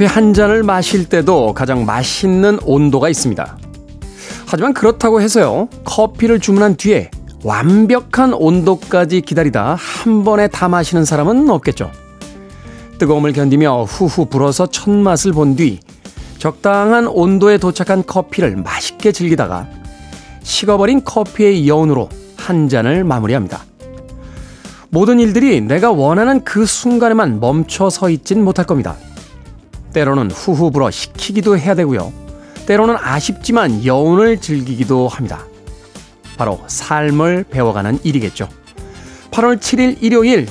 커피 한 잔을 마실 때도 가장 맛있는 온도가 있습니다. 하지만 그렇다고 해서요, 커피를 주문한 뒤에 완벽한 온도까지 기다리다 한 번에 다 마시는 사람은 없겠죠. 뜨거움을 견디며 후후 불어서 첫 맛을 본 뒤 적당한 온도에 도착한 커피를 맛있게 즐기다가 식어버린 커피의 여운으로 한 잔을 마무리합니다. 모든 일들이 내가 원하는 그 순간에만 멈춰 서 있진 못할 겁니다. 때로는 후후 불어 식히기도 해야 되고요. 때로는 아쉽지만 여운을 즐기기도 합니다. 바로 삶을 배워가는 일이겠죠. 8월 7일 일요일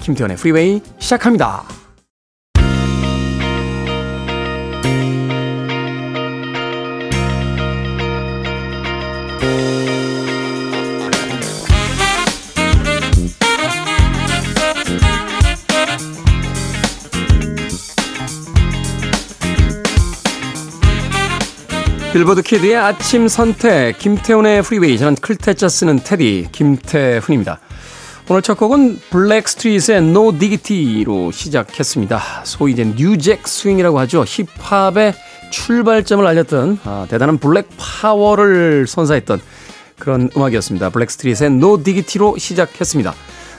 김태현의 프리웨이 시작합니다. 빌보드 kid의 아침 선택 김태훈의 Freeway 저는 클 태 자 쓰는 태디 김태훈입니다. 오늘 첫 곡은 블랙스트리트의 No Diggity로 시작했습니다. 소위 이제 New Jack Swing이라고 하죠. 힙합의 출발점을 알렸던 아, 대단한 black power를 선사했던 그런 음악이었습니다. 블랙스트리트의 No Diggity로 시작했습니다.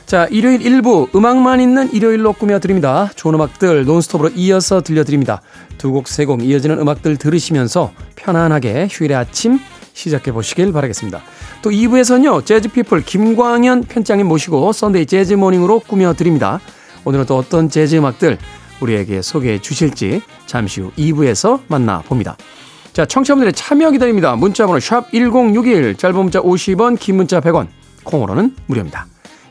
자, 일요일 1부 음악만 있는 일요일로 꾸며드립니다. 좋은 음악들 논스톱으로 이어서 들려드립니다. 두 곡, 세 곡 이어지는 음악들 들으시면서 편안하게 휴일의 아침 시작해 보시길 바라겠습니다. 또 2부에서는요, 재즈피플 김광현 편집장님 모시고 Sunday Jazz Morning으로 꾸며드립니다. 오늘은 또 어떤 재즈 음악들 우리에게 소개해 주실지 잠시 후 2부에서 만나봅니다. 자, 청취자분들의 참여 기다립니다. 문자번호 샵 1061, 짧은 문자 50원, 긴 문자 100원, 콩으로는 무료입니다.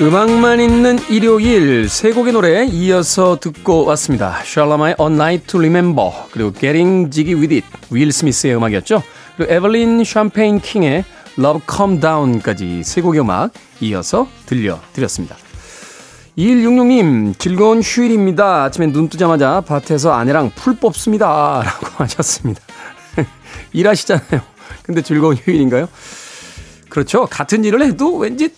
음악만 있는 일요일 세 곡의 노래 이어서 듣고 왔습니다. 샬라마의 A Night to Remember 그리고 Getting Jiggy With It 윌 스미스의 음악이었죠. 그리고 에벌린 샴페인 킹의 Love Come Down까지 세 곡의 음악 이어서 들려드렸습니다. 2166님 즐거운 휴일입니다. 아침에 눈 뜨자마자 밭에서 아내랑 풀 뽑습니다. 라고 하셨습니다. 일하시잖아요. 근데 즐거운 휴일인가요? 그렇죠. 같은 일을 해도 왠지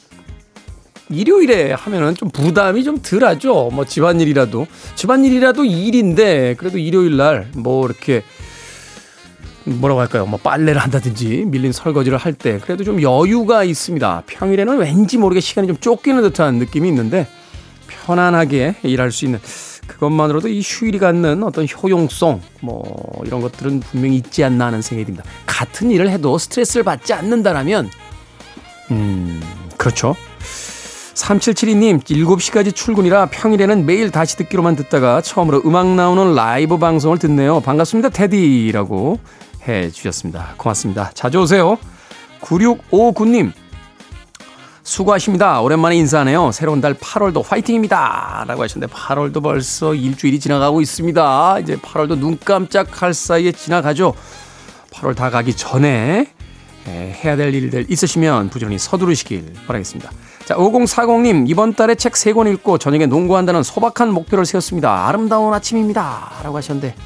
일요일에 하면은 좀 부담이 좀 덜하죠. 뭐 집안일이라도 집안일이라도 일인데 그래도 일요일 날 뭐 이렇게 뭐라고 할까요? 뭐 빨래를 한다든지 밀린 설거지를 할 때 그래도 좀 여유가 있습니다. 평일에는 왠지 모르게 시간이 좀 쫓기는 듯한 느낌이 있는데 편안하게 일할 수 있는 그것만으로도 이 휴일이 갖는 어떤 효용성 뭐 이런 것들은 분명히 있지 않나 하는 생각이 듭니다. 같은 일을 해도 스트레스를 받지 않는다라면 음 그렇죠. 3772님, 7시까지 출근이라 평일에는 매일 다시 듣기로만 듣다가 처음으로 음악 나오는 라이브 방송을 듣네요. 반갑습니다, 테디라고 해 주셨습니다. 고맙습니다. 자주 오세요. 9659님, 수고하십니다. 오랜만에 인사하네요. 새로운 달 8월도 화이팅입니다. 라고 하셨는데 8월도 벌써 일주일이 지나가고 있습니다. 이제 8월도 눈 깜짝할 사이에 지나가죠. 8월 다 가기 전에 해야 될 일들 있으시면 부지런히 서두르시길 바라겠습니다. 자, 5040님, 이번 달에 책 3권 읽고 저녁에 농구한다는 소박한 목표를 세웠습니다. 아름다운 아침입니다. 라고 하셨는데,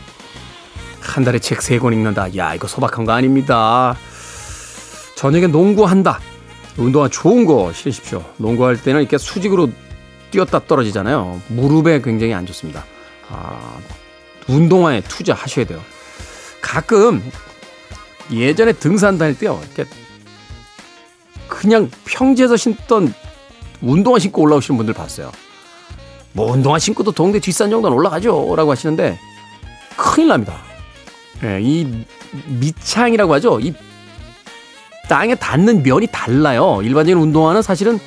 한 달에 책 3권 읽는다. 야, 이거 소박한 거 아닙니다. 저녁에 농구한다. 운동화 좋은 거 신으십시오. 농구할 때는 이렇게 수직으로 뛰었다 떨어지잖아요. 무릎에 굉장히 안 좋습니다. 아, 운동화에 투자하셔야 돼요. 가끔 예전에 등산 다닐 때요. 이렇게 그냥 평지에서 신던 운동화 신고 올라오시는 분들 봤어요. 뭐 운동화 신고도 동네 뒷산 정도는 올라가죠. 라고 하시는데 큰일 납니다. 예, 이 밑창이라고 하죠. 이 땅에 닿는 면이 달라요. 일반적인 운동화는 사실은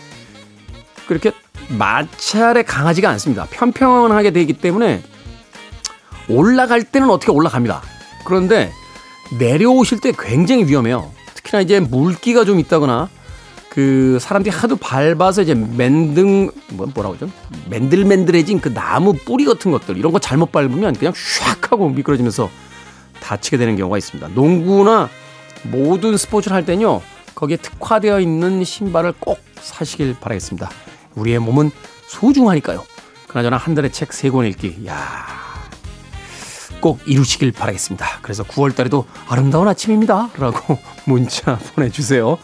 그렇게 마찰에 강하지가 않습니다. 평평하게 되기 때문에 올라갈 때는 어떻게 올라갑니다. 그런데 내려오실 때 굉장히 위험해요. 특히나 이제 물기가 좀 있다거나 그 사람들이 하도 밟아서 이제 맨등 뭐 뭐라고 하죠? 맨들맨들해진 그 나무 뿌리 같은 것들 이런 거 잘못 밟으면 그냥 샥 하고 미끄러지면서 다치게 되는 경우가 있습니다. 농구나 모든 스포츠를 할 때는요. 거기에 특화되어 있는 신발을 꼭 사시길 바라겠습니다. 우리의 몸은 소중하니까요. 그나저나 한 달에 책 세 권 읽기. 야. 꼭 이루시길 바라겠습니다. 그래서 9월 달에도 아름다운 아침입니다. 라고 문자 보내 주세요.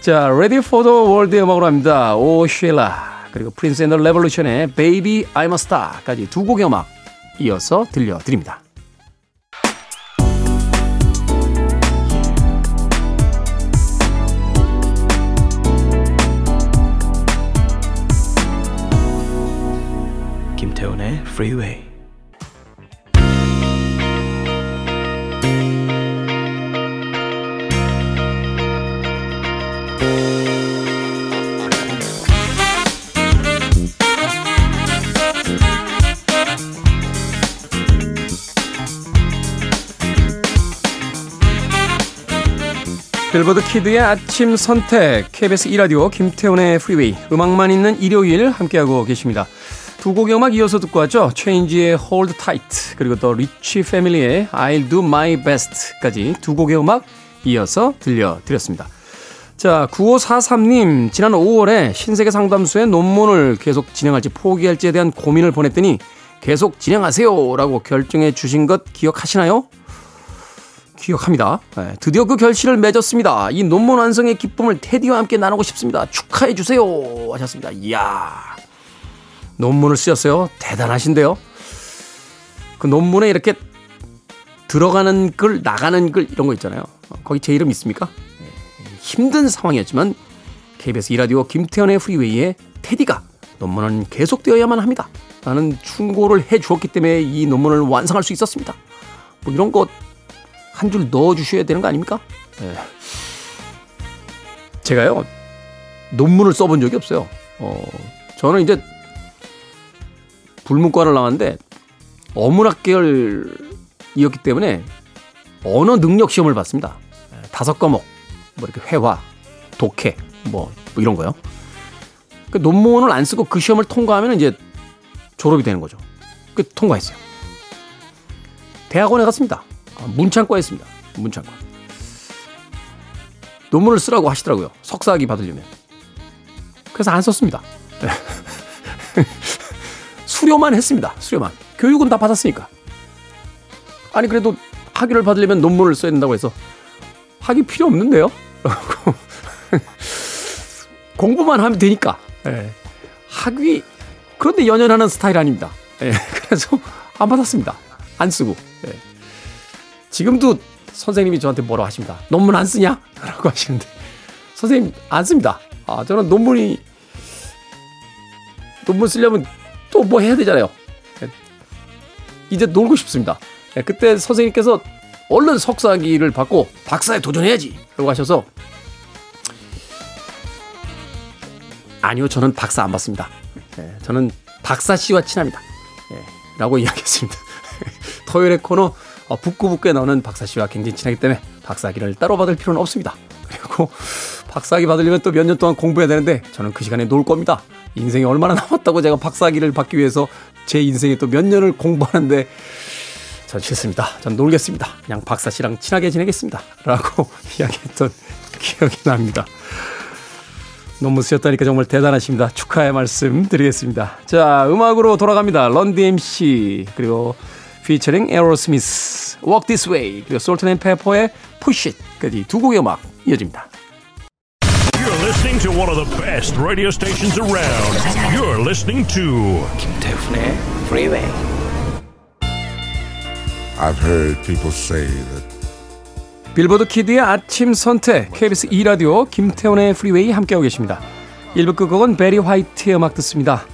자, Ready for the World의 음악으로 합니다. Oh Sheila 그리고 Prince and the Revolution의 Baby I'm a Star까지 두 곡의 음악 이어서 들려드립니다. 김태훈의 Freeway. 빌보드 kid의 아침 선택 KBS 2라디오 김태훈의 Freeway 음악만 있는 일요일 함께하고 계십니다. 두 곡의 음악 이어서 듣고 왔죠. 체인지의 Hold Tight 그리고 또 리치 패밀리의 I'll Do My Best까지 두 곡의 음악 이어서 들려드렸습니다. 자 9543님 지난 5월에 신세계 상담소에 논문을 계속 진행할지 포기할지에 대한 고민을 보냈더니 계속 진행하세요 라고 결정해 주신 것 기억하시나요? 기억합니다. 네, 드디어 그 결실을 맺었습니다. 이 논문 완성의 기쁨을 테디와 함께 나누고 싶습니다. 축하해 주세요. 하셨습니다. 이야. 논문을 쓰셨어요. 대단하신데요. 그 논문에 이렇게 들어가는 글, 나가는 글 이런 거 있잖아요. 거기 제 이름 있습니까? 네, 힘든 상황이었지만 KBS 이라디오 김태현의 프리웨이에 테디가 논문은 계속되어야만 합니다. 라는 충고를 해 주었기 때문에 이 논문을 완성할 수 있었습니다. 뭐 이런 거 한 줄 넣어 주셔야 되는 거 아닙니까? 네. 제가요, 논문을 써본 적이 없어요. 어, 저는 이제 불문과를 나왔는데 어문학 계열이었기 때문에 언어 능력 시험을 봤습니다. 다섯 과목, 뭐 이렇게 회화, 독해, 뭐, 뭐 이런 거요. 그 논문을 안 쓰고 그 시험을 통과하면 이제 졸업이 되는 거죠. 그 통과했어요. 대학원에 갔습니다. 아, 문창과였습니다. 문창과. 논문을 쓰라고 하시더라고요. 석사학위 받으려면. 그래서 안 썼습니다. 네. 수료만 했습니다. 수료만. 교육은 다 받았으니까. 아니 그래도 학위를 받으려면 논문을 써야 된다고 해서 학위 필요 없는데요? 공부만 하면 되니까. 네. 학위 그런데 연연하는 스타일 아닙니다. 네. 그래서 안 받았습니다. 안 쓰고. 네. 지금도 선생님이 저한테 뭐라고 하십니다. 논문 안 쓰냐? 라고 하시는데 선생님 안 씁니다. 아, 저는 논문이 논문 쓰려면 또 뭐 해야 되잖아요. 이제 놀고 싶습니다. 예, 그때 선생님께서 얼른 석사학위를 받고 박사에 도전해야지 라고 하셔서 아니요 저는 박사 안 받습니다. 예, 저는 박사 씨와 친합니다. 예, 라고 이야기했습니다. 토요일의 코너 어, 북구북구에 나오는 박사 씨와 굉장히 친하기 때문에 박사학위를 따로 받을 필요는 없습니다. 그리고 박사학위 받으려면 또 몇 년 동안 공부해야 되는데 저는 그 시간에 놀 겁니다. 인생이 얼마나 남았다고 제가 박사학위를 받기 위해서 제 인생에 또 몇 년을 공부하는데 전 싫습니다. 전 놀겠습니다. 그냥 박사 씨랑 친하게 지내겠습니다. 라고 이야기했던 기억이 납니다. 논문 쓰셨다니까 정말 대단하십니다. 축하의 말씀 드리겠습니다. 자, 음악으로 돌아갑니다. 런디 MC 그리고 피처링 에어로스미스 Walk This Way 그리고 솔트앤페퍼의 Push It까지 두 곡의 음악 이어집니다. You're listening to one of the best radio stations around. You're listening to 김태훈의 Freeway. I've heard people say that 빌보드 kid의 아침 선택 KBS 2 라디오 김태훈의 Freeway 함께하고 계십니다. 1부 끝곡은 베리 화이트의 음악 듣습니다.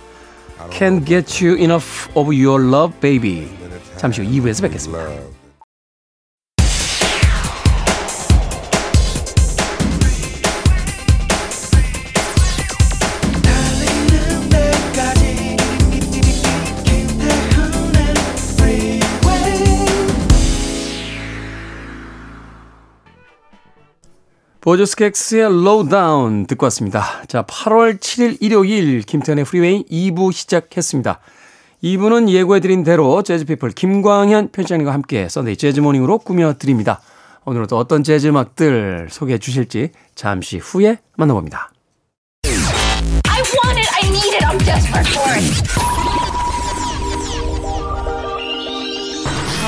Can't get you enough of your love, baby. 잠시 후 2부에서 뵙겠습니다. Boz Scaggs의 Lowdown 듣고 왔습니다. 자, 8월 7일 일요일 김태훈의 Freeway 2부 시작했습니다. 2부는 예고해드린 대로 재즈피플 김광현 편집장님과 함께 Sunday Jazz Morning으로 꾸며드립니다. 오늘은 또 어떤 재즈 음악들 소개해 주실지 잠시 후에 만나봅니다. I want it. I need it. I'm desperate for it.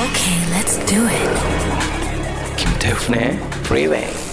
Okay, let's do it. 김태훈의 Freeway. 이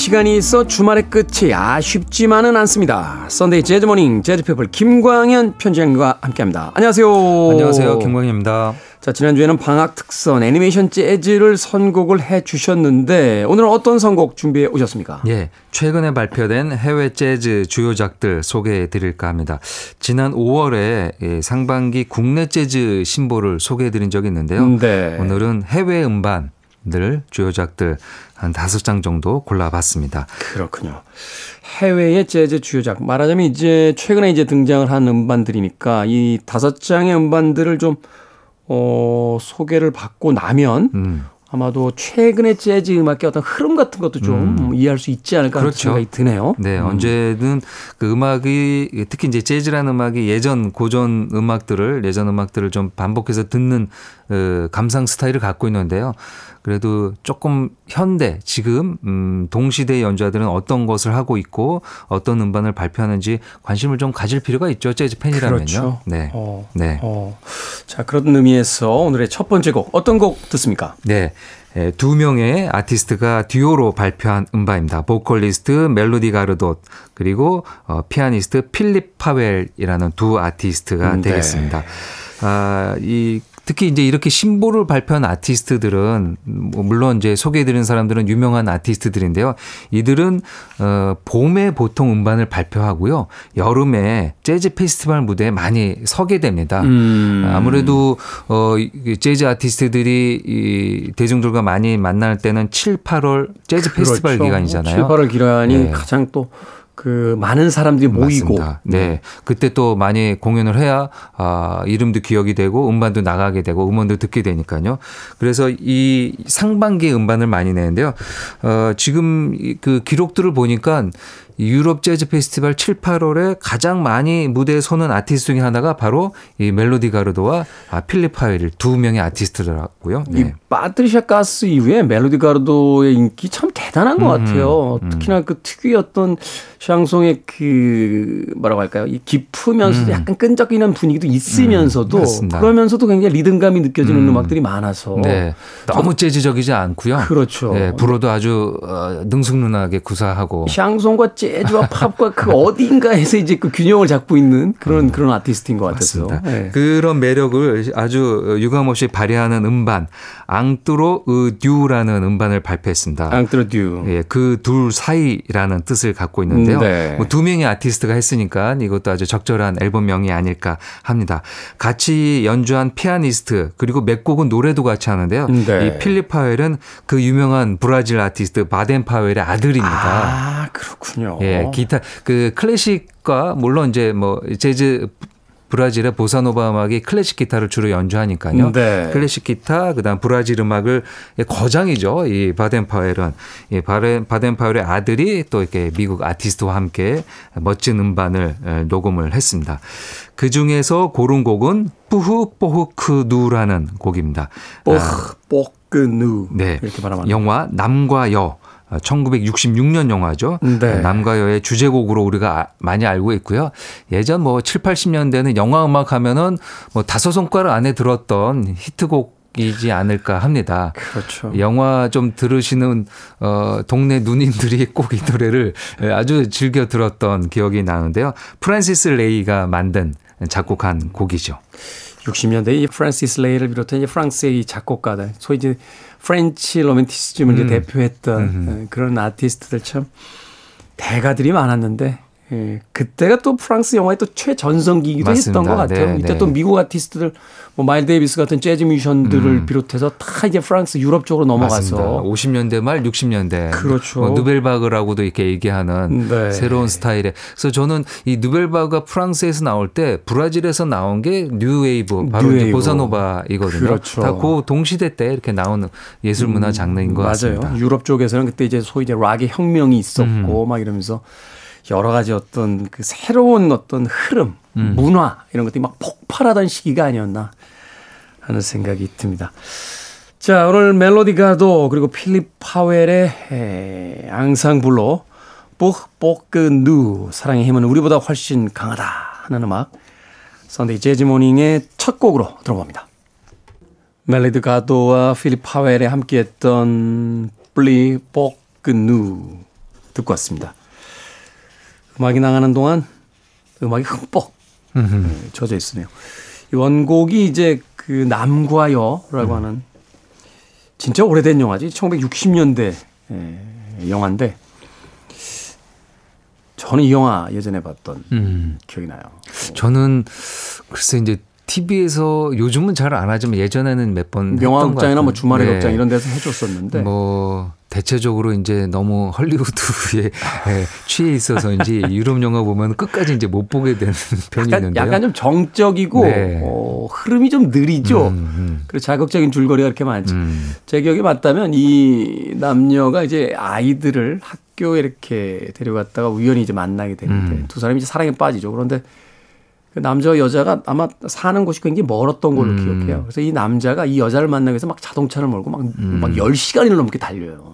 시간이 있어 주말의 끝이 아쉽지만은 않습니다. Sunday Jazz Morning 재즈피플 김광현 편집장님과 함께합니다. 안녕하세요. 안녕하세요. 김광현입니다. 자, 지난주에는 방학 특선 애니메이션 재즈를 선곡을 해 주셨는데 오늘은 어떤 선곡 준비해 오셨습니까? 예, 최근에 발표된 해외 재즈 주요작들 소개해 드릴까 합니다. 지난 5월에 예, 상반기 국내 재즈 신보를 소개해 드린 적이 있는데요. 네. 오늘은 해외 음반 들 주요작들 한 다섯 장 정도 골라봤습니다. 그렇군요. 해외의 재즈 주요작 말하자면 이제 최근에 이제 등장을 한 음반들이니까 이 다섯 장의 음반들을 좀 어, 소개를 받고 나면 음. 아마도 최근의 재즈 음악의 어떤 흐름 같은 것도 좀 이해할 수 있지 않을까 하는 그렇죠. 생각이 드네요. 네, 음. 언제든 그 음악이 특히 이제 재즈라는 음악이 예전 고전 음악들을 예전 음악들을 좀 반복해서 듣는 어, 감상 스타일을 갖고 있는데요. 그래도 조금 현대 지금 음 동시대 연주자들은 어떤 것을 하고 있고 어떤 음반을 발표하는지 관심을 좀 가질 필요가 있죠. 재즈 팬이라면요. 그렇죠. 네. 어, 네. 어. 자, 그런 의미에서 오늘의 첫 번째 곡 어떤 곡 듣습니까? 네. 에, 두 명의 아티스트가 듀오로 발표한 음반입니다. 보컬리스트 멜로디 가르돗 그리고 어, 피아니스트 필립 파웰이라는 두 아티스트가 음, 네. 되겠습니다. 아, 이 특히 이제 이렇게 신보를 발표한 아티스트들은 뭐 물론 이제 소개해드린 사람들은 유명한 아티스트들인데요. 이들은 어, 봄에 보통 음반을 발표하고요. 여름에 재즈 페스티벌 무대에 많이 서게 됩니다. 음. 아무래도 어이 재즈 아티스트들이 이 대중들과 많이 만날 때는 7, 8월 재즈 페스티벌 그렇죠. 기간이잖아요. 7, 8월 기간이 네. 가장 또 그 많은 사람들이 모이고 맞습니다. 네. 그때 또 많이 공연을 해야 아, 이름도 기억이 되고 음반도 나가게 되고 음원도 듣게 되니까요. 그래서 이 상반기 음반을 많이 내는데요. 어, 지금 이그 기록들을 보니까 이 유럽 재즈 페스티벌 7, 8월에 가장 많이 무대에 서는 아티스트 중에 하나가 바로 이 멜로디 가르도와 아, 필립 파웰 두 명의 아티스트더라고요. 이 네. 파트리샤 가스 이후에 멜로디 가르도의 인기 참 대단한 것 음, 같아요. 특히나 그 특유의 어떤 샹송의 그 뭐라고 할까요? 이 깊으면서도 약간 끈적이는 분위기도 있으면서도 음. 그러면서도 굉장히 리듬감이 느껴지는 음. 악들이 많아서 네. 너무 재즈적이지 않고요. 그렇죠. 네, 불어도 아주 어, 능숙능하게 구사하고 샹송과 재즈와 팝과 그 어딘가에서 이제 그 균형을 잡고 있는 그런 그런 아티스트인 것 같아서. 음. 네. 그런 매력을 아주 유감없이 발휘하는 음반 앙뚜로 으듀라는 음반을 발표했습니다. 앙트로듀. 예, 그 둘 사이라는 뜻을 갖고 있는데 요. 음, 네. 뭐두 명의 아티스트가 했으니까 이것도 아주 적절한 앨범명이 아닐까 합니다. 같이 연주한 피아니스트 그리고 몇 곡은 노래도 같이 하는데요. 네. 이 필립 파웰은 그 유명한 브라질 아티스트 바덴 파웰의 아들입니다. 아 그렇군요. 예, 기타 그 클래식 과 물론 이제 뭐 재즈 브라질의 보사노바 음악이 클래식 기타를 주로 연주하니까요. 네. 클래식 기타, 그다음 브라질 음악을 거장이죠. 이 바덴 파웰은 이 바덴 바덴 파웰의 아들이 또 이렇게 미국 아티스트와 함께 멋진 음반을 에, 녹음을 했습니다. 그 중에서 고른 곡은 뿌흐 뽀흐크 누라는 곡입니다. 뽀 아, 뽀끄누 네. 이렇게 말하면 영화 남과 여. 1966년 영화죠. 네. 남과 여의 주제곡으로 우리가 아- 많이 알고 있고요. 예전 뭐 7, 80년대는 영화 음악 하면은 뭐 다섯 손가락 안에 들었던 히트곡 이지 않을까 합니다. 그렇죠. 영화 좀 들으시는 어 동네 누님들이 꼭 이 노래를 아주 즐겨 들었던 기억이 나는데요. 프란시스 레이가 만든 작곡한 곡이죠. 60년대 이 프란시스 레이를 비롯한 이제 프랑스의 이 작곡가들, 소위 이제 French 로맨티시즘을 이제 대표했던 어, 그런 아티스트들 참 대가들이 많았는데 예, 그때가 또 프랑스 영화의 또 최전성기이기도 맞습니다. 했던 것 같아요. 네, 이때 네. 또 미국 아티스트들, 뭐 마일 데이비스 같은 재즈 뮤지션들을 비롯해서 다 이제 프랑스, 유럽 쪽으로 음. 맞습니다. 넘어가서 50년대 말 60년대 그렇죠. 뭐 누벨바그라고도 이렇게 얘기하는 네. 새로운 스타일의 그래서 저는 이 누벨바그가 프랑스에서 나올 때 브라질에서 나온 게 뉴웨이브 바로 뉴웨이브. 보사노바이거든요. 그렇죠. 다그 동시대 때 이렇게 나오는 예술 문화 장르인 것 맞아요. 같습니다. 유럽 쪽에서는 그때 이제 소위 이제 락의 혁명이 음. 있었고 막 이러면서 여러 가지 어떤 그 새로운 어떤 흐름, 음. 문화 이런 것들이 막 폭발하던 시기가 아니었나 하는 생각이 듭니다. 자, 오늘 멜로디 가도 그리고 필립 파웰의 에, 앙상블로 뽀뽀끄누 사랑의 힘은 우리보다 훨씬 강하다 하는 음악 선데이 재즈 모닝의 첫 곡으로 들어봅니다. 멜로디 가도와 필립 파웰에 함께했던 Plus fort que nous 듣고 왔습니다. 음악이 나가는 동안 음악이 흠뻑 네, 젖어 있으네요. 이 원곡이 이제 그 남과여라고 하는 진짜 오래된 영화지. 1960년대 영화인데 저는 이 영화 예전에 봤던 음. 기억이 나요. 저는 글쎄 이제 TV에서 요즘은 잘 안 하지만 예전에는 몇 번 명화극장이나 뭐 주말의 네. 극장 이런 데서 해줬었는데 뭐 대체적으로 이제 너무 헐리우드에 예, 취해 있어서인지 유럽 영화 보면 끝까지 이제 못 보게 되는 편이 약간, 있는데요. 약간 좀 정적이고 네. 어, 흐름이 좀 느리죠. 음, 그리고 자극적인 줄거리가 이렇게 많죠. 음. 제 기억에 맞다면 이 남녀가 이제 아이들을 학교에 이렇게 데려갔다가 우연히 이제 만나게 되는데 음. 두 사람이 이제 사랑에 빠지죠. 그런데 그 남자와 여자가 아마 사는 곳이 굉장히 멀었던 걸로 음. 기억해요. 그래서 이 남자가 이 여자를 만나기 위해서 막 자동차를 몰고 막, 음. 막 10시간이 넘게 달려요.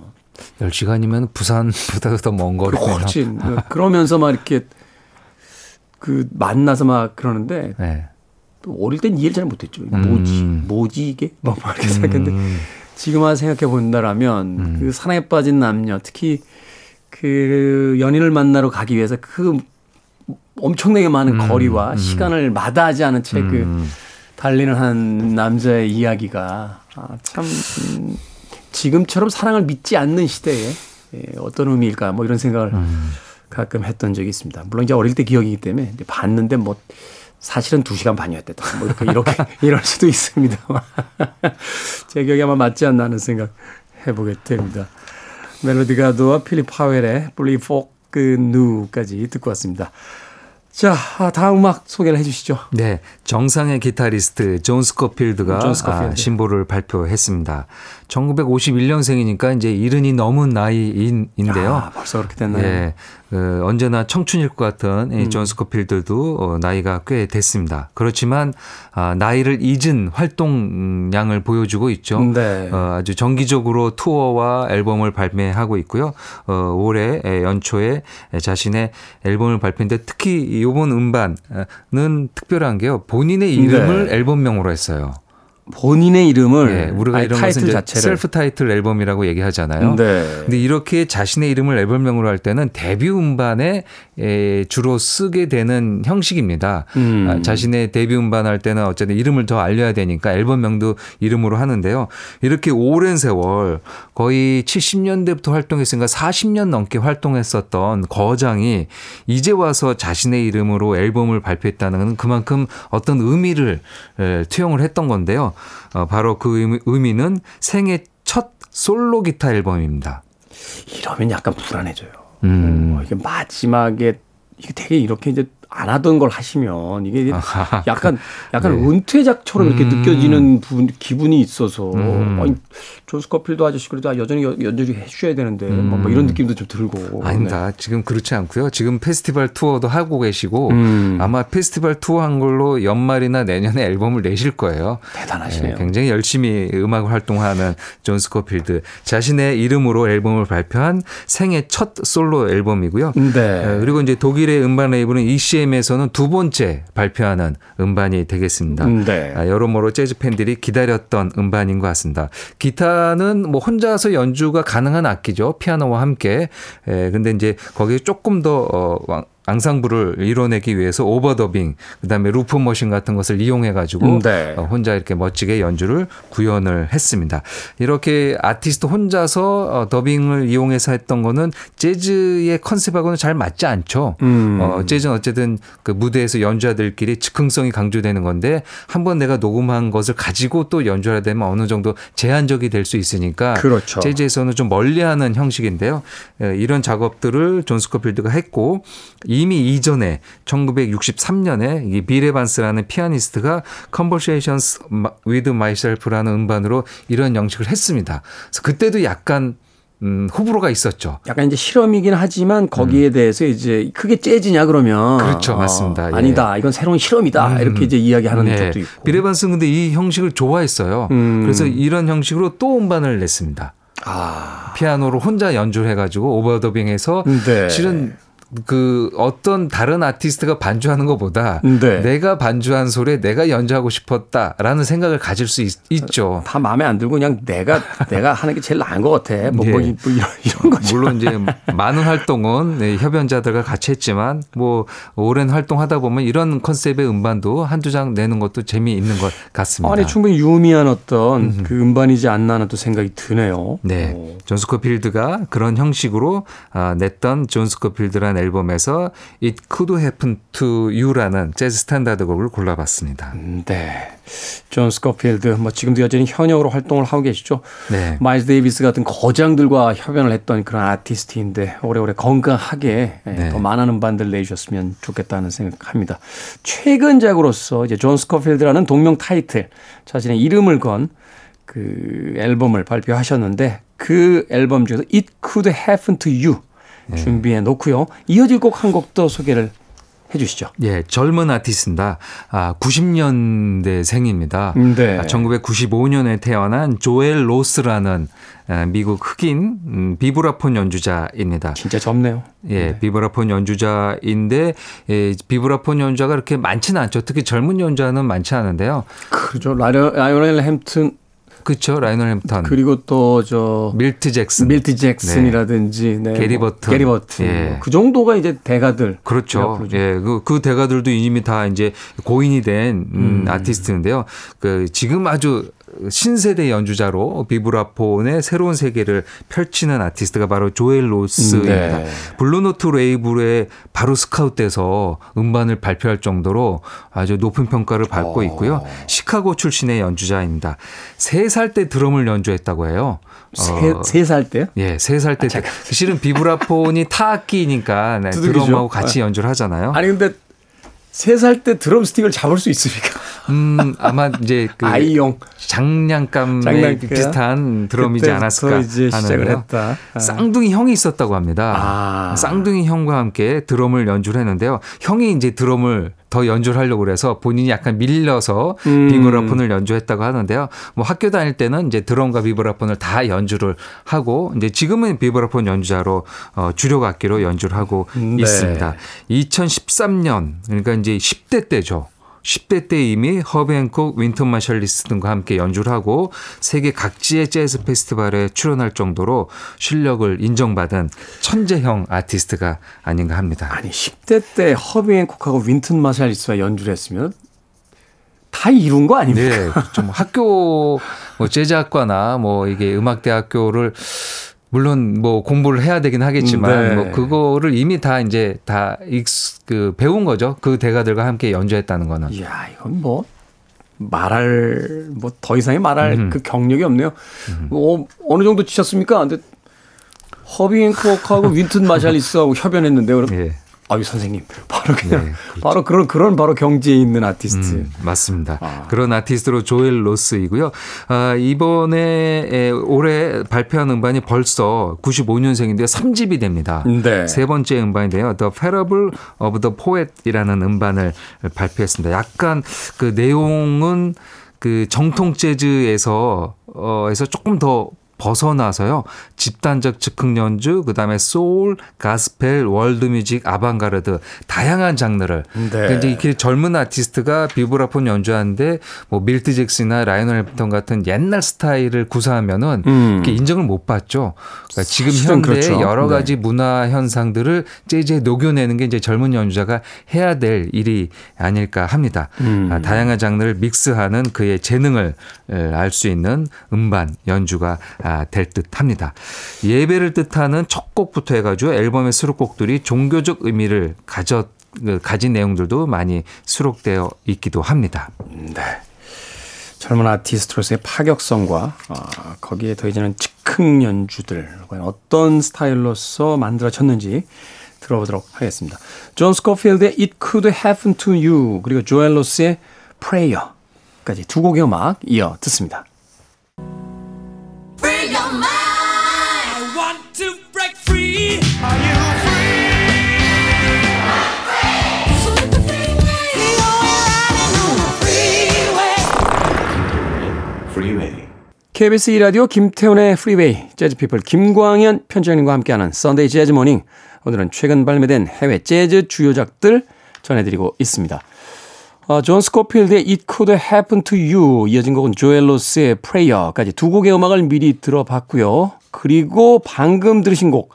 10시간이면 부산보다도 더 먼 거리네요. 훨씬. 그러면서 막 이렇게 그 만나서 막 그러는데 네. 또 어릴 땐 이해를 잘 못했죠. 음. 뭐지, 뭐지 이게? 막 이렇게 생각했는데 지금 와서 생각해 본다라면 음. 그 사랑에 빠진 남녀, 특히 그 연인을 만나러 가기 위해서 그 엄청나게 많은 음. 거리와 시간을 마다하지 않은 채 그 달리는 한 남자의 이야기가 아, 참 음, 지금처럼 사랑을 믿지 않는 시대에 예, 어떤 의미일까 뭐 이런 생각을 음. 가끔 했던 적이 있습니다. 물론 이제 어릴 때 기억이기 때문에 봤는데 뭐 사실은 두 시간 반이었대다. 뭐 이렇게 이렇게 이럴 수도 있습니다만 제 기억이 아마 맞지 않나 하는 생각 해보게 됩니다. 멜로디 가도와 필립 파웰의 Plus fort que nous까지 듣고 왔습니다. 자, 아, 다음 음악 소개를 해주시죠. 네, 정상의 기타리스트 존 스코필드가 존 스코필드. 아, 신보를 발표했습니다. 1951년생이니까 이제 이른이 넘은 나이인데요. 아, 벌써 그렇게 됐나요? 예, 그 언제나 청춘일 것 같은 음. 이존 스코필드도 어, 나이가 꽤 됐습니다. 그렇지만 아, 나이를 잊은 활동량을 보여주고 있죠. 네. 어, 아주 정기적으로 투어와 앨범을 발매하고 있고요. 어, 올해 에, 연초에 에, 자신의 앨범을 발표했는데 특히 이번 음반은 특별한 게요. 본인의 이름을 네. 앨범명으로 했어요. 본인의 이름을 예, 우리가 이런 타이틀 자체를 셀프 타이틀 앨범이라고 얘기하잖아요. 네. 근데 이렇게 자신의 이름을 앨범명으로 할 때는 데뷔 음반에 에, 주로 쓰게 되는 형식입니다. 음. 아, 자신의 데뷔 음반 할 때는 어쨌든 이름을 더 알려야 되니까 앨범명도 이름으로 하는데요. 이렇게 오랜 세월 거의 70년대부터 활동했으니까 40년 넘게 활동했었던 거장이 이제 와서 자신의 이름으로 앨범을 발표했다는 건 그만큼 어떤 의미를 에, 투영을 했던 건데요. 어, 바로 그 의미- 의미는 생애 첫 솔로 기타 앨범입니다. 이러면 약간 불안해져요. 음. 어, 이게 마지막에 이게 되게 이렇게 이제 안 하던 걸 하시면 이게 아하, 약간 약간 네. 은퇴작처럼 이렇게 음. 느껴지는 부, 기분이 있어서 음. 아니 존 스코필드 아저씨 그래도 아, 여전히 여- 연주를 해주셔야 되는데 뭐, 뭐 이런 느낌도 좀 들고 음. 아닙니다. 지금 그렇지 않고요. 지금 페스티벌 투어도 하고 계시고 음. 아마 페스티벌 투어 한 걸로 연말이나 내년에 앨범을 내실 거예요. 네, 대단하시네요. 네, 굉장히 열심히 음악 활동하는 존 스코필드 자신의 이름으로 앨범을 발표한 생애 첫 솔로 앨범이고요. 네. 에, 그리고 이제 독일의 음반 레이블은 ECM 에서는 두 번째 발표하는 음반이 되겠습니다. 음, 네. 아, 여러모로 재즈 팬들이 기다렸던 음반인 것 같습니다. 기타는 뭐 혼자서 연주가 가능한 악기죠. 피아노와 함께. 에, 근데 이제 거기에 조금 더 어, 왕- 앙상블을 이뤄내기 위해서 overdubbing, 그다음에 loop machine 같은 것을 이용해 가지고 음, 네. 어, 혼자 이렇게 멋지게 연주를 구현을 했습니다. 이렇게 아티스트 혼자서 어, 더빙을 이용해서 했던 거는 재즈의 컨셉하고는 잘 맞지 않죠. 음. 어, 재즈는 어쨌든 그 무대에서 연주자들끼리 즉흥성이 강조되는 건데 한번 내가 녹음한 것을 가지고 또 연주하려 되면 어느 정도 제한적이 될 수 있으니까 그렇죠. 재즈에서는 좀 멀리하는 형식인데요. 에, 이런 작업들을 존 스코필드가 했고 이미 이전에 1963년에 이 빌 에반스라는 피아니스트가 Conversations with Myself라는 음반으로 이런 영식을 했습니다. 그래서 그때도 약간 음, 호불호가 있었죠. 약간 이제 실험이긴 하지만 거기에 대해서 이제 크게 재즈냐 그러면 음. 그렇죠. 맞습니다. 예. 아니다. 이건 새로운 실험이다. 음. 이렇게 이제 이야기하는 네. 쪽도 있고. 비레반스는 근데 이 형식을 좋아했어요. 음. 그래서 이런 형식으로 또 음반을 냈습니다. 아. 피아노로 혼자 연주를 해가지고 오버더빙해서 네. 실은 그 어떤 다른 아티스트가 반주하는 것보다 네. 내가 반주한 소리에 내가 연주하고 싶었다라는 생각을 가질 수 있, 죄다 마음에 안 들고 그냥 내가 내가 하는 게 제일 나은 것 같아. 뭐, 예. 뭐, 이- 뭐 이런, 이런 거죠. 물론 이제 많은 활동은 네, 협연자들과 같이 했지만 뭐 오랜 활동하다 보면 이런 컨셉의 음반도 한두 장 내는 것도 재미있는 것 같습니다. 아니 충분히 유의미한 어떤 그 음반이지 않나 하는 또 생각이 드네요. 네. 어. 존 스코필드가 그런 형식으로 아, 냈던 존 스코필드라는 앨범에서 It Could Happen to You라는 재즈 스탠다드 곡을 골라봤습니다. 음, 네. 존 스코필드 뭐 지금도 여전히 현역으로 활동을 하고 계시죠. 네. 마일스 데이비스 같은 거장들과 협연을 했던 그런 아티스트인데 오래오래 건강하게 예, 네. 더 많은 음반들 내주셨으면 좋겠다는 생각합니다. 최근작으로서 이제 존 스코필드라는 동명 타이틀 자신의 이름을 건 그 앨범을 발표하셨는데 그 앨범 중에서 It Could Happen to You 네. 준비해 놓고요. 이어질 곡 한 곡도 소개를 해 주시죠. 예, 젊은 아티스트입니다. 아, 90년대 생입니다. 네. 아, 1995년에 태어난 조엘 로스라는 아, 미국 흑인 음, 비브라폰 연주자입니다. 진짜 젊네요. 예, 비브라폰 연주자인데 예, 비브라폰 연주자가 그렇게 많지는 않죠. 특히 젊은 연주자는 많지 않은데요. 그죠. 라이오넬 햄튼 그렇죠. 라이오넬 햄턴, 그리고 또 저 밀트 잭슨, 밀트 잭슨이라든지 네, 게리 뭐 버튼. 게리 버튼 예. 그 정도가 이제 대가들 그렇죠. 예, 그, 그 대가들도 이미 다 이제 고인이 된 음, 아티스트인데요. 그 지금 아주 신세대 연주자로 비브라폰의 새로운 세계를 펼치는 아티스트가 바로 조엘 로스입니다. 네. 블루노트 레이블에 바로 스카웃돼서 음반을 발표할 정도로 아주 높은 평가를 받고 있고요. 시카고 출신의 연주자입니다. 세 살 때 드럼을 연주했다고 해요. 어, 세살 때요? 예, 세 살 때. 실은 비브라폰이 타악기니까 네. 드럼하고 같이 연주를 하잖아요. 아니 근데 세살때 드럼 스틱을 잡을 수 있습니까? 음, 아마 이제 그 아이용 장난감에 장난감. 비슷한 드럼이지 않았을까 이제 시작을 하는데요. 했다. 아. 쌍둥이 형이 있었다고 합니다. 아. 쌍둥이 형과 함께 드럼을 연주를 했는데요. 형이 이제 드럼을 더 연주를 하려고 그래서 본인이 약간 밀려서 음. 비브라폰을 연주했다고 하는데요. 뭐 학교 다닐 때는 이제 드럼과 비브라폰을 다 연주를 하고 이제 지금은 비브라폰 연주자로 어, 주력 악기로 연주를 하고 네. 있습니다. 2013년 그러니까 이제 10대 때죠. 10대 때 이미 허비 행콕, 윈턴 마샬리스 등과 함께 연주를 하고 세계 각지의 재즈 페스티벌에 출연할 정도로 실력을 인정받은 천재형 아티스트가 아닌가 합니다. 아니 10대 때 허비 행콕하고 윈튼 마샬리스와 연주를 했으면 다 이룬 거 아닙니까? 네, 좀 학교 뭐 재즈학과나 뭐 이게 음악대학교를 물론 뭐 공부를 해야 되긴 하겠지만 네. 뭐 그거를 이미 다 이제 다 익스 그 배운 거죠. 그 대가들과 함께 연주했다는 거는. 이야 이건 뭐 말할 뭐 더 이상의 말할 음. 그 경력이 없네요. 뭐 어느 정도 치셨습니까? 근데 허비 행콕하고 윈튼 마샬리스하고 협연했는데요. 그럼 예. 아유 선생님 바로 그냥 네, 바로 그런 그런 바로 경지에 있는 아티스트. 음, 맞습니다. 아. 그런 아티스트로 조엘 로스이고요. 아, 이번에 에, 올해 발표한 음반이 벌써 95년생인데요. 3집이 됩니다. 네. 세 번째 음반인데요. The Parable of the Poet이라는 음반을 발표했습니다. 약간 그 내용은 그 정통 재즈에서 어에서 조금 더 벗어나서요. 집단적 즉흥 연주, 그다음에 소울, 가스펠, 월드뮤직, 아방가르드 다양한 장르를 네. 이제 이렇게 젊은 아티스트가 비브라폰 연주하는데 뭐 밀트 잭슨이나 라이오넬 햄프턴 같은 옛날 스타일을 구사하면은 이렇게 인정을 못 받죠. 그러니까 지금 음. 현대 그렇죠. 여러 네. 가지 문화 현상들을 재즈에 녹여내는 게 이제 젊은 연주자가 해야 될 일이 아닐까 합니다. 음. 아, 다양한 장르를 믹스하는 그의 재능을 알 수 있는 음반 연주가 아, 될 듯합니다. 예배를 뜻하는 첫 곡부터 해가지고 앨범의 수록곡들이 종교적 의미를 그 가진 내용들도 많이 수록되어 있기도 합니다. 네. 젊은 아티스트로서의 파격성과 어, 거기에 더해지는 즉흥 연주들 어떤 스타일로서 만들어졌는지 들어보도록 하겠습니다. 존 스코필드의 It Could Happen to You 그리고 조엘 로스의 Prayer까지 두 곡의 음악 이어 듣습니다. Free your mind. I want to break free. So let the freeway. Riding on the freeway. Freeway. KBS 2라디오 김태훈의 프리웨이 재즈피플 김광현 편집장님과 함께하는 썬데이 재즈 모닝 오늘은 최근 발매된 해외 재즈 주요작들 전해드리고 있습니다. 어, 존 스코필드의 It Could Happen to You 이어진 곡은 조엘 로스의 Prayer까지 두 곡의 음악을 미리 들어봤고요. 그리고 방금 들으신 곡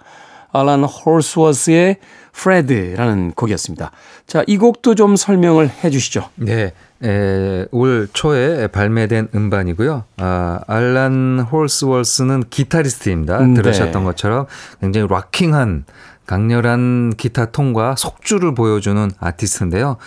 알란 홀스월스의 Fred라는 곡이었습니다. 자, 이 곡도 좀 설명을 해 주시죠. 네. 에, 올 초에 발매된 음반이고요. 아, 알란 홀스월스는 기타리스트입니다. 음, 네. 들으셨던 것처럼 굉장히 락킹한 강렬한 기타 톤과 속주를 보여주는 아티스트인데요.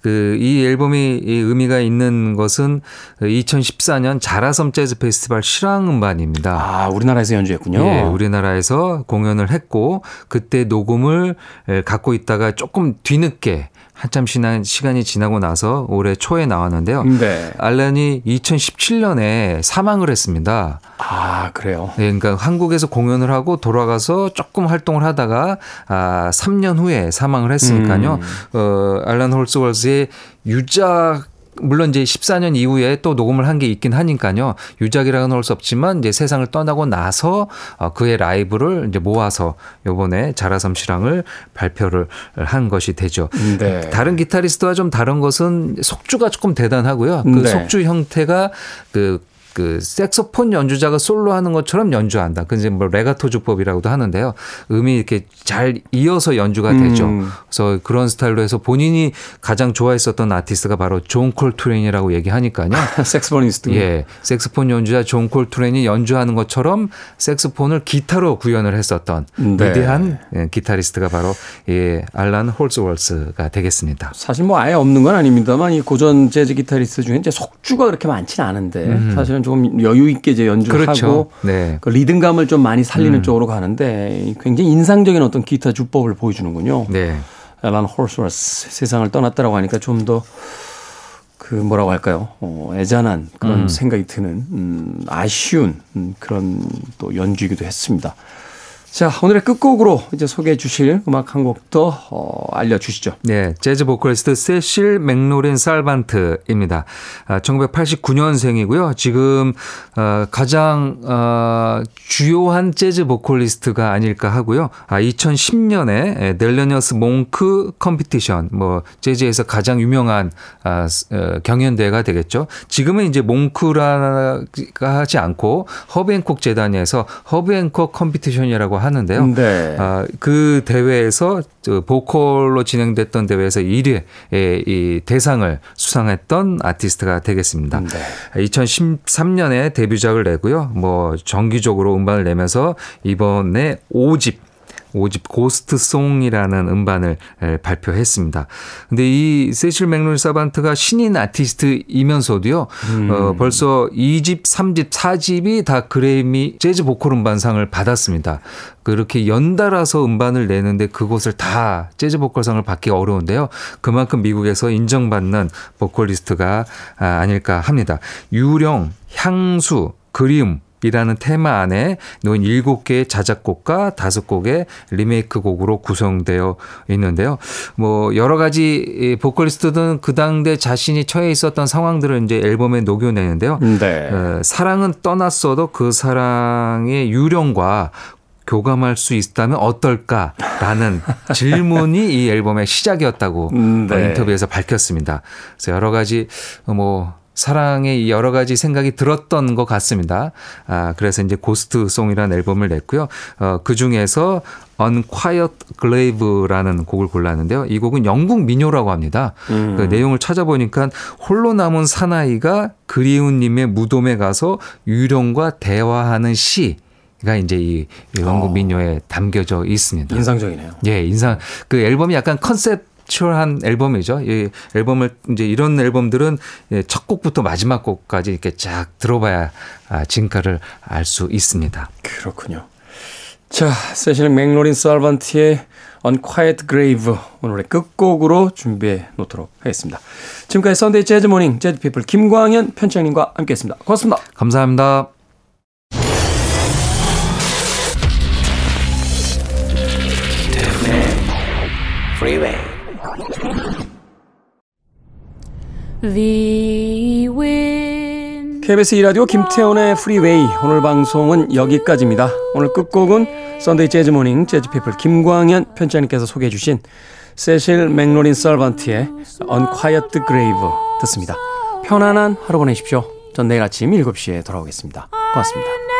그, 이 앨범이 이 의미가 있는 것은 2014년 자라섬 재즈 페스티벌 실황 음반입니다. 아, 우리나라에서 연주했군요. 예, 우리나라에서 공연을 했고 그때 녹음을 에, 갖고 있다가 조금 뒤늦게 한참 시나- 시간이 지나고 나서 올해 초에 나왔는데요. 네. 알란이 2017년에 사망을 했습니다. 아, 그래요. 예, 그러니까 한국에서 공연을 하고 돌아가서 조금 활동을 하다가 아, 3년 후에 사망을 했으니까요. 어, 알란 홀스월스의 유작 물론 이제 14년 이후에 또 녹음을 한 게 있긴 하니까요. 유작이라고는 할 수 없지만 이제 세상을 떠나고 나서 어, 그의 라이브를 이제 모아서 요번에 자라섬 실황을 발표를 한 것이 되죠. 네. 다른 기타리스트와 좀 다른 것은 속주가 조금 대단하고요. 그 네. 속주 형태가 그, 그 색소폰 연주자가 솔로 하는 것처럼 연주한다. 그 이제 뭐 레가토 주법이라고도 하는데요. 음이 이렇게 잘 이어서 연주가 되죠. 음. 그래서 그런 스타일로 해서 본인이 가장 좋아했었던 아티스트가 바로 존 콜트레인이라고 얘기하니까요. 색스포니스트. 예, 색스폰 연주자 존 콜트레인이 연주하는 것처럼 색스폰을 기타로 구현을 했었던 네. 위대한 예, 기타리스트가 바로 예, 알란 홀스월스가 되겠습니다. 사실 뭐 아예 없는 건 아닙니다만 이 고전 재즈 기타리스트 중에 이제 속주가 그렇게 많지는 않은데 사실은 조금 여유 있게 이제 연주를 음. 그렇죠. 하고 네. 그 리듬감을 좀 많이 살리는 음. 쪽으로 가는데 굉장히 인상적인 어떤 기타 주법을 보여주는군요. 네. 앨런 홀스워스 세상을 떠났다라고 하니까 좀 더 그 뭐라고 할까요? 어, 애잔한 그런 음. 생각이 드는 음, 아쉬운 음, 그런 또 연주이기도 했습니다. 자 오늘의 끝곡으로 이제 소개해 주실 음악 한 곡더 어, 알려주시죠. 네, 재즈 보컬리스트 세실 맥로린 살반트입니다. 아, 1989년생이고요. 지금 어, 가장 어, 주요한 재즈 보컬리스트가 아닐까 하고요. 아, 2010년에 텔로니어스 몽크 competition, 뭐 재즈에서 가장 유명한 아, 스- 어, 경연대회가 되겠죠. 지금은 이제 몽크라고 하지 않고 허비 행콕 재단에서 허비 행콕 competition이라고 하는데요. 네. 아, 그 대회에서 저 보컬로 진행됐던 대회에서 1위의 이 대상을 수상했던 아티스트가 되겠습니다. 네. 2013년에 데뷔작을 내고요. 뭐 정기적으로 음반을 내면서 이번에 5집 5집 Ghost Song이라는 음반을 에, 발표했습니다. 근데 이 세실 맥놀 사반트가 신인 아티스트이면서도요. 어, 벌써 2집, 3집, 4집이 다 그래미 재즈 보컬 음반상을 받았습니다. 그렇게 연달아서 음반을 내는데 그곳을 다 재즈 보컬상을 받기 어려운데요. 그만큼 미국에서 인정받는 보컬리스트가 아, 아닐까 합니다. 유령, 향수, 그리움, 이라는 테마 안에 놓인 7개의 자작곡과 5곡의 리메이크 곡으로 구성되어 있는데요. 뭐 여러 가지 보컬리스트든 그 당대 자신이 처해 있었던 상황들을 이제 앨범에 녹여내는데요. 네. 어, 사랑은 떠났어도 그 사랑의 유령과 교감할 수 있다면 어떨까라는 질문이 이 앨범의 시작이었다고 음, 네. 어, 인터뷰에서 밝혔습니다. 그래서 여러 가지 어, 뭐 사랑의 여러 가지 생각이 들었던 것 같습니다. 아, 그래서 이제 고스트송이라는 앨범을 냈고요. 어, 그 중에서 Unquiet Grave라는 곡을 골랐는데요. 이 곡은 영국 민요라고 합니다. 음. 그 내용을 찾아보니까 홀로 남은 사나이가 그리운님의 무덤에 가서 유령과 대화하는 시 가 이제 이 영국 민요에 담겨져 있습니다. 어. 인상적이네요. 예, 인상 그 앨범이 약간 컨셉 추얼한 앨범이죠. 이 앨범을 이제 이런 앨범들은 예, 첫 곡부터 마지막 곡까지 이렇게 쫙 들어봐야 아, 진가를 알 수 있습니다. 그렇군요. 자, 세실 맥로린 살반트의 Unquiet Grave 오늘의 끝곡으로 준비해 놓도록 하겠습니다. 지금까지 선데이 재즈 모닝 재즈 피플 김광현 편집장님과 함께했습니다. 고맙습니다. 감사합니다. Wind. KBS 2라디오 김태훈의 프리웨이 오늘 방송은 여기까지입니다. 오늘 끝곡은 선데이 재즈 모닝 재즈 피플 김광현 편집장님께서 소개해 주신 세실 맥로린 살반트의 Unquiet Grave 듣습니다. 편안한 하루 보내십시오. 전 내일 아침 7시에 돌아오겠습니다. 고맙습니다.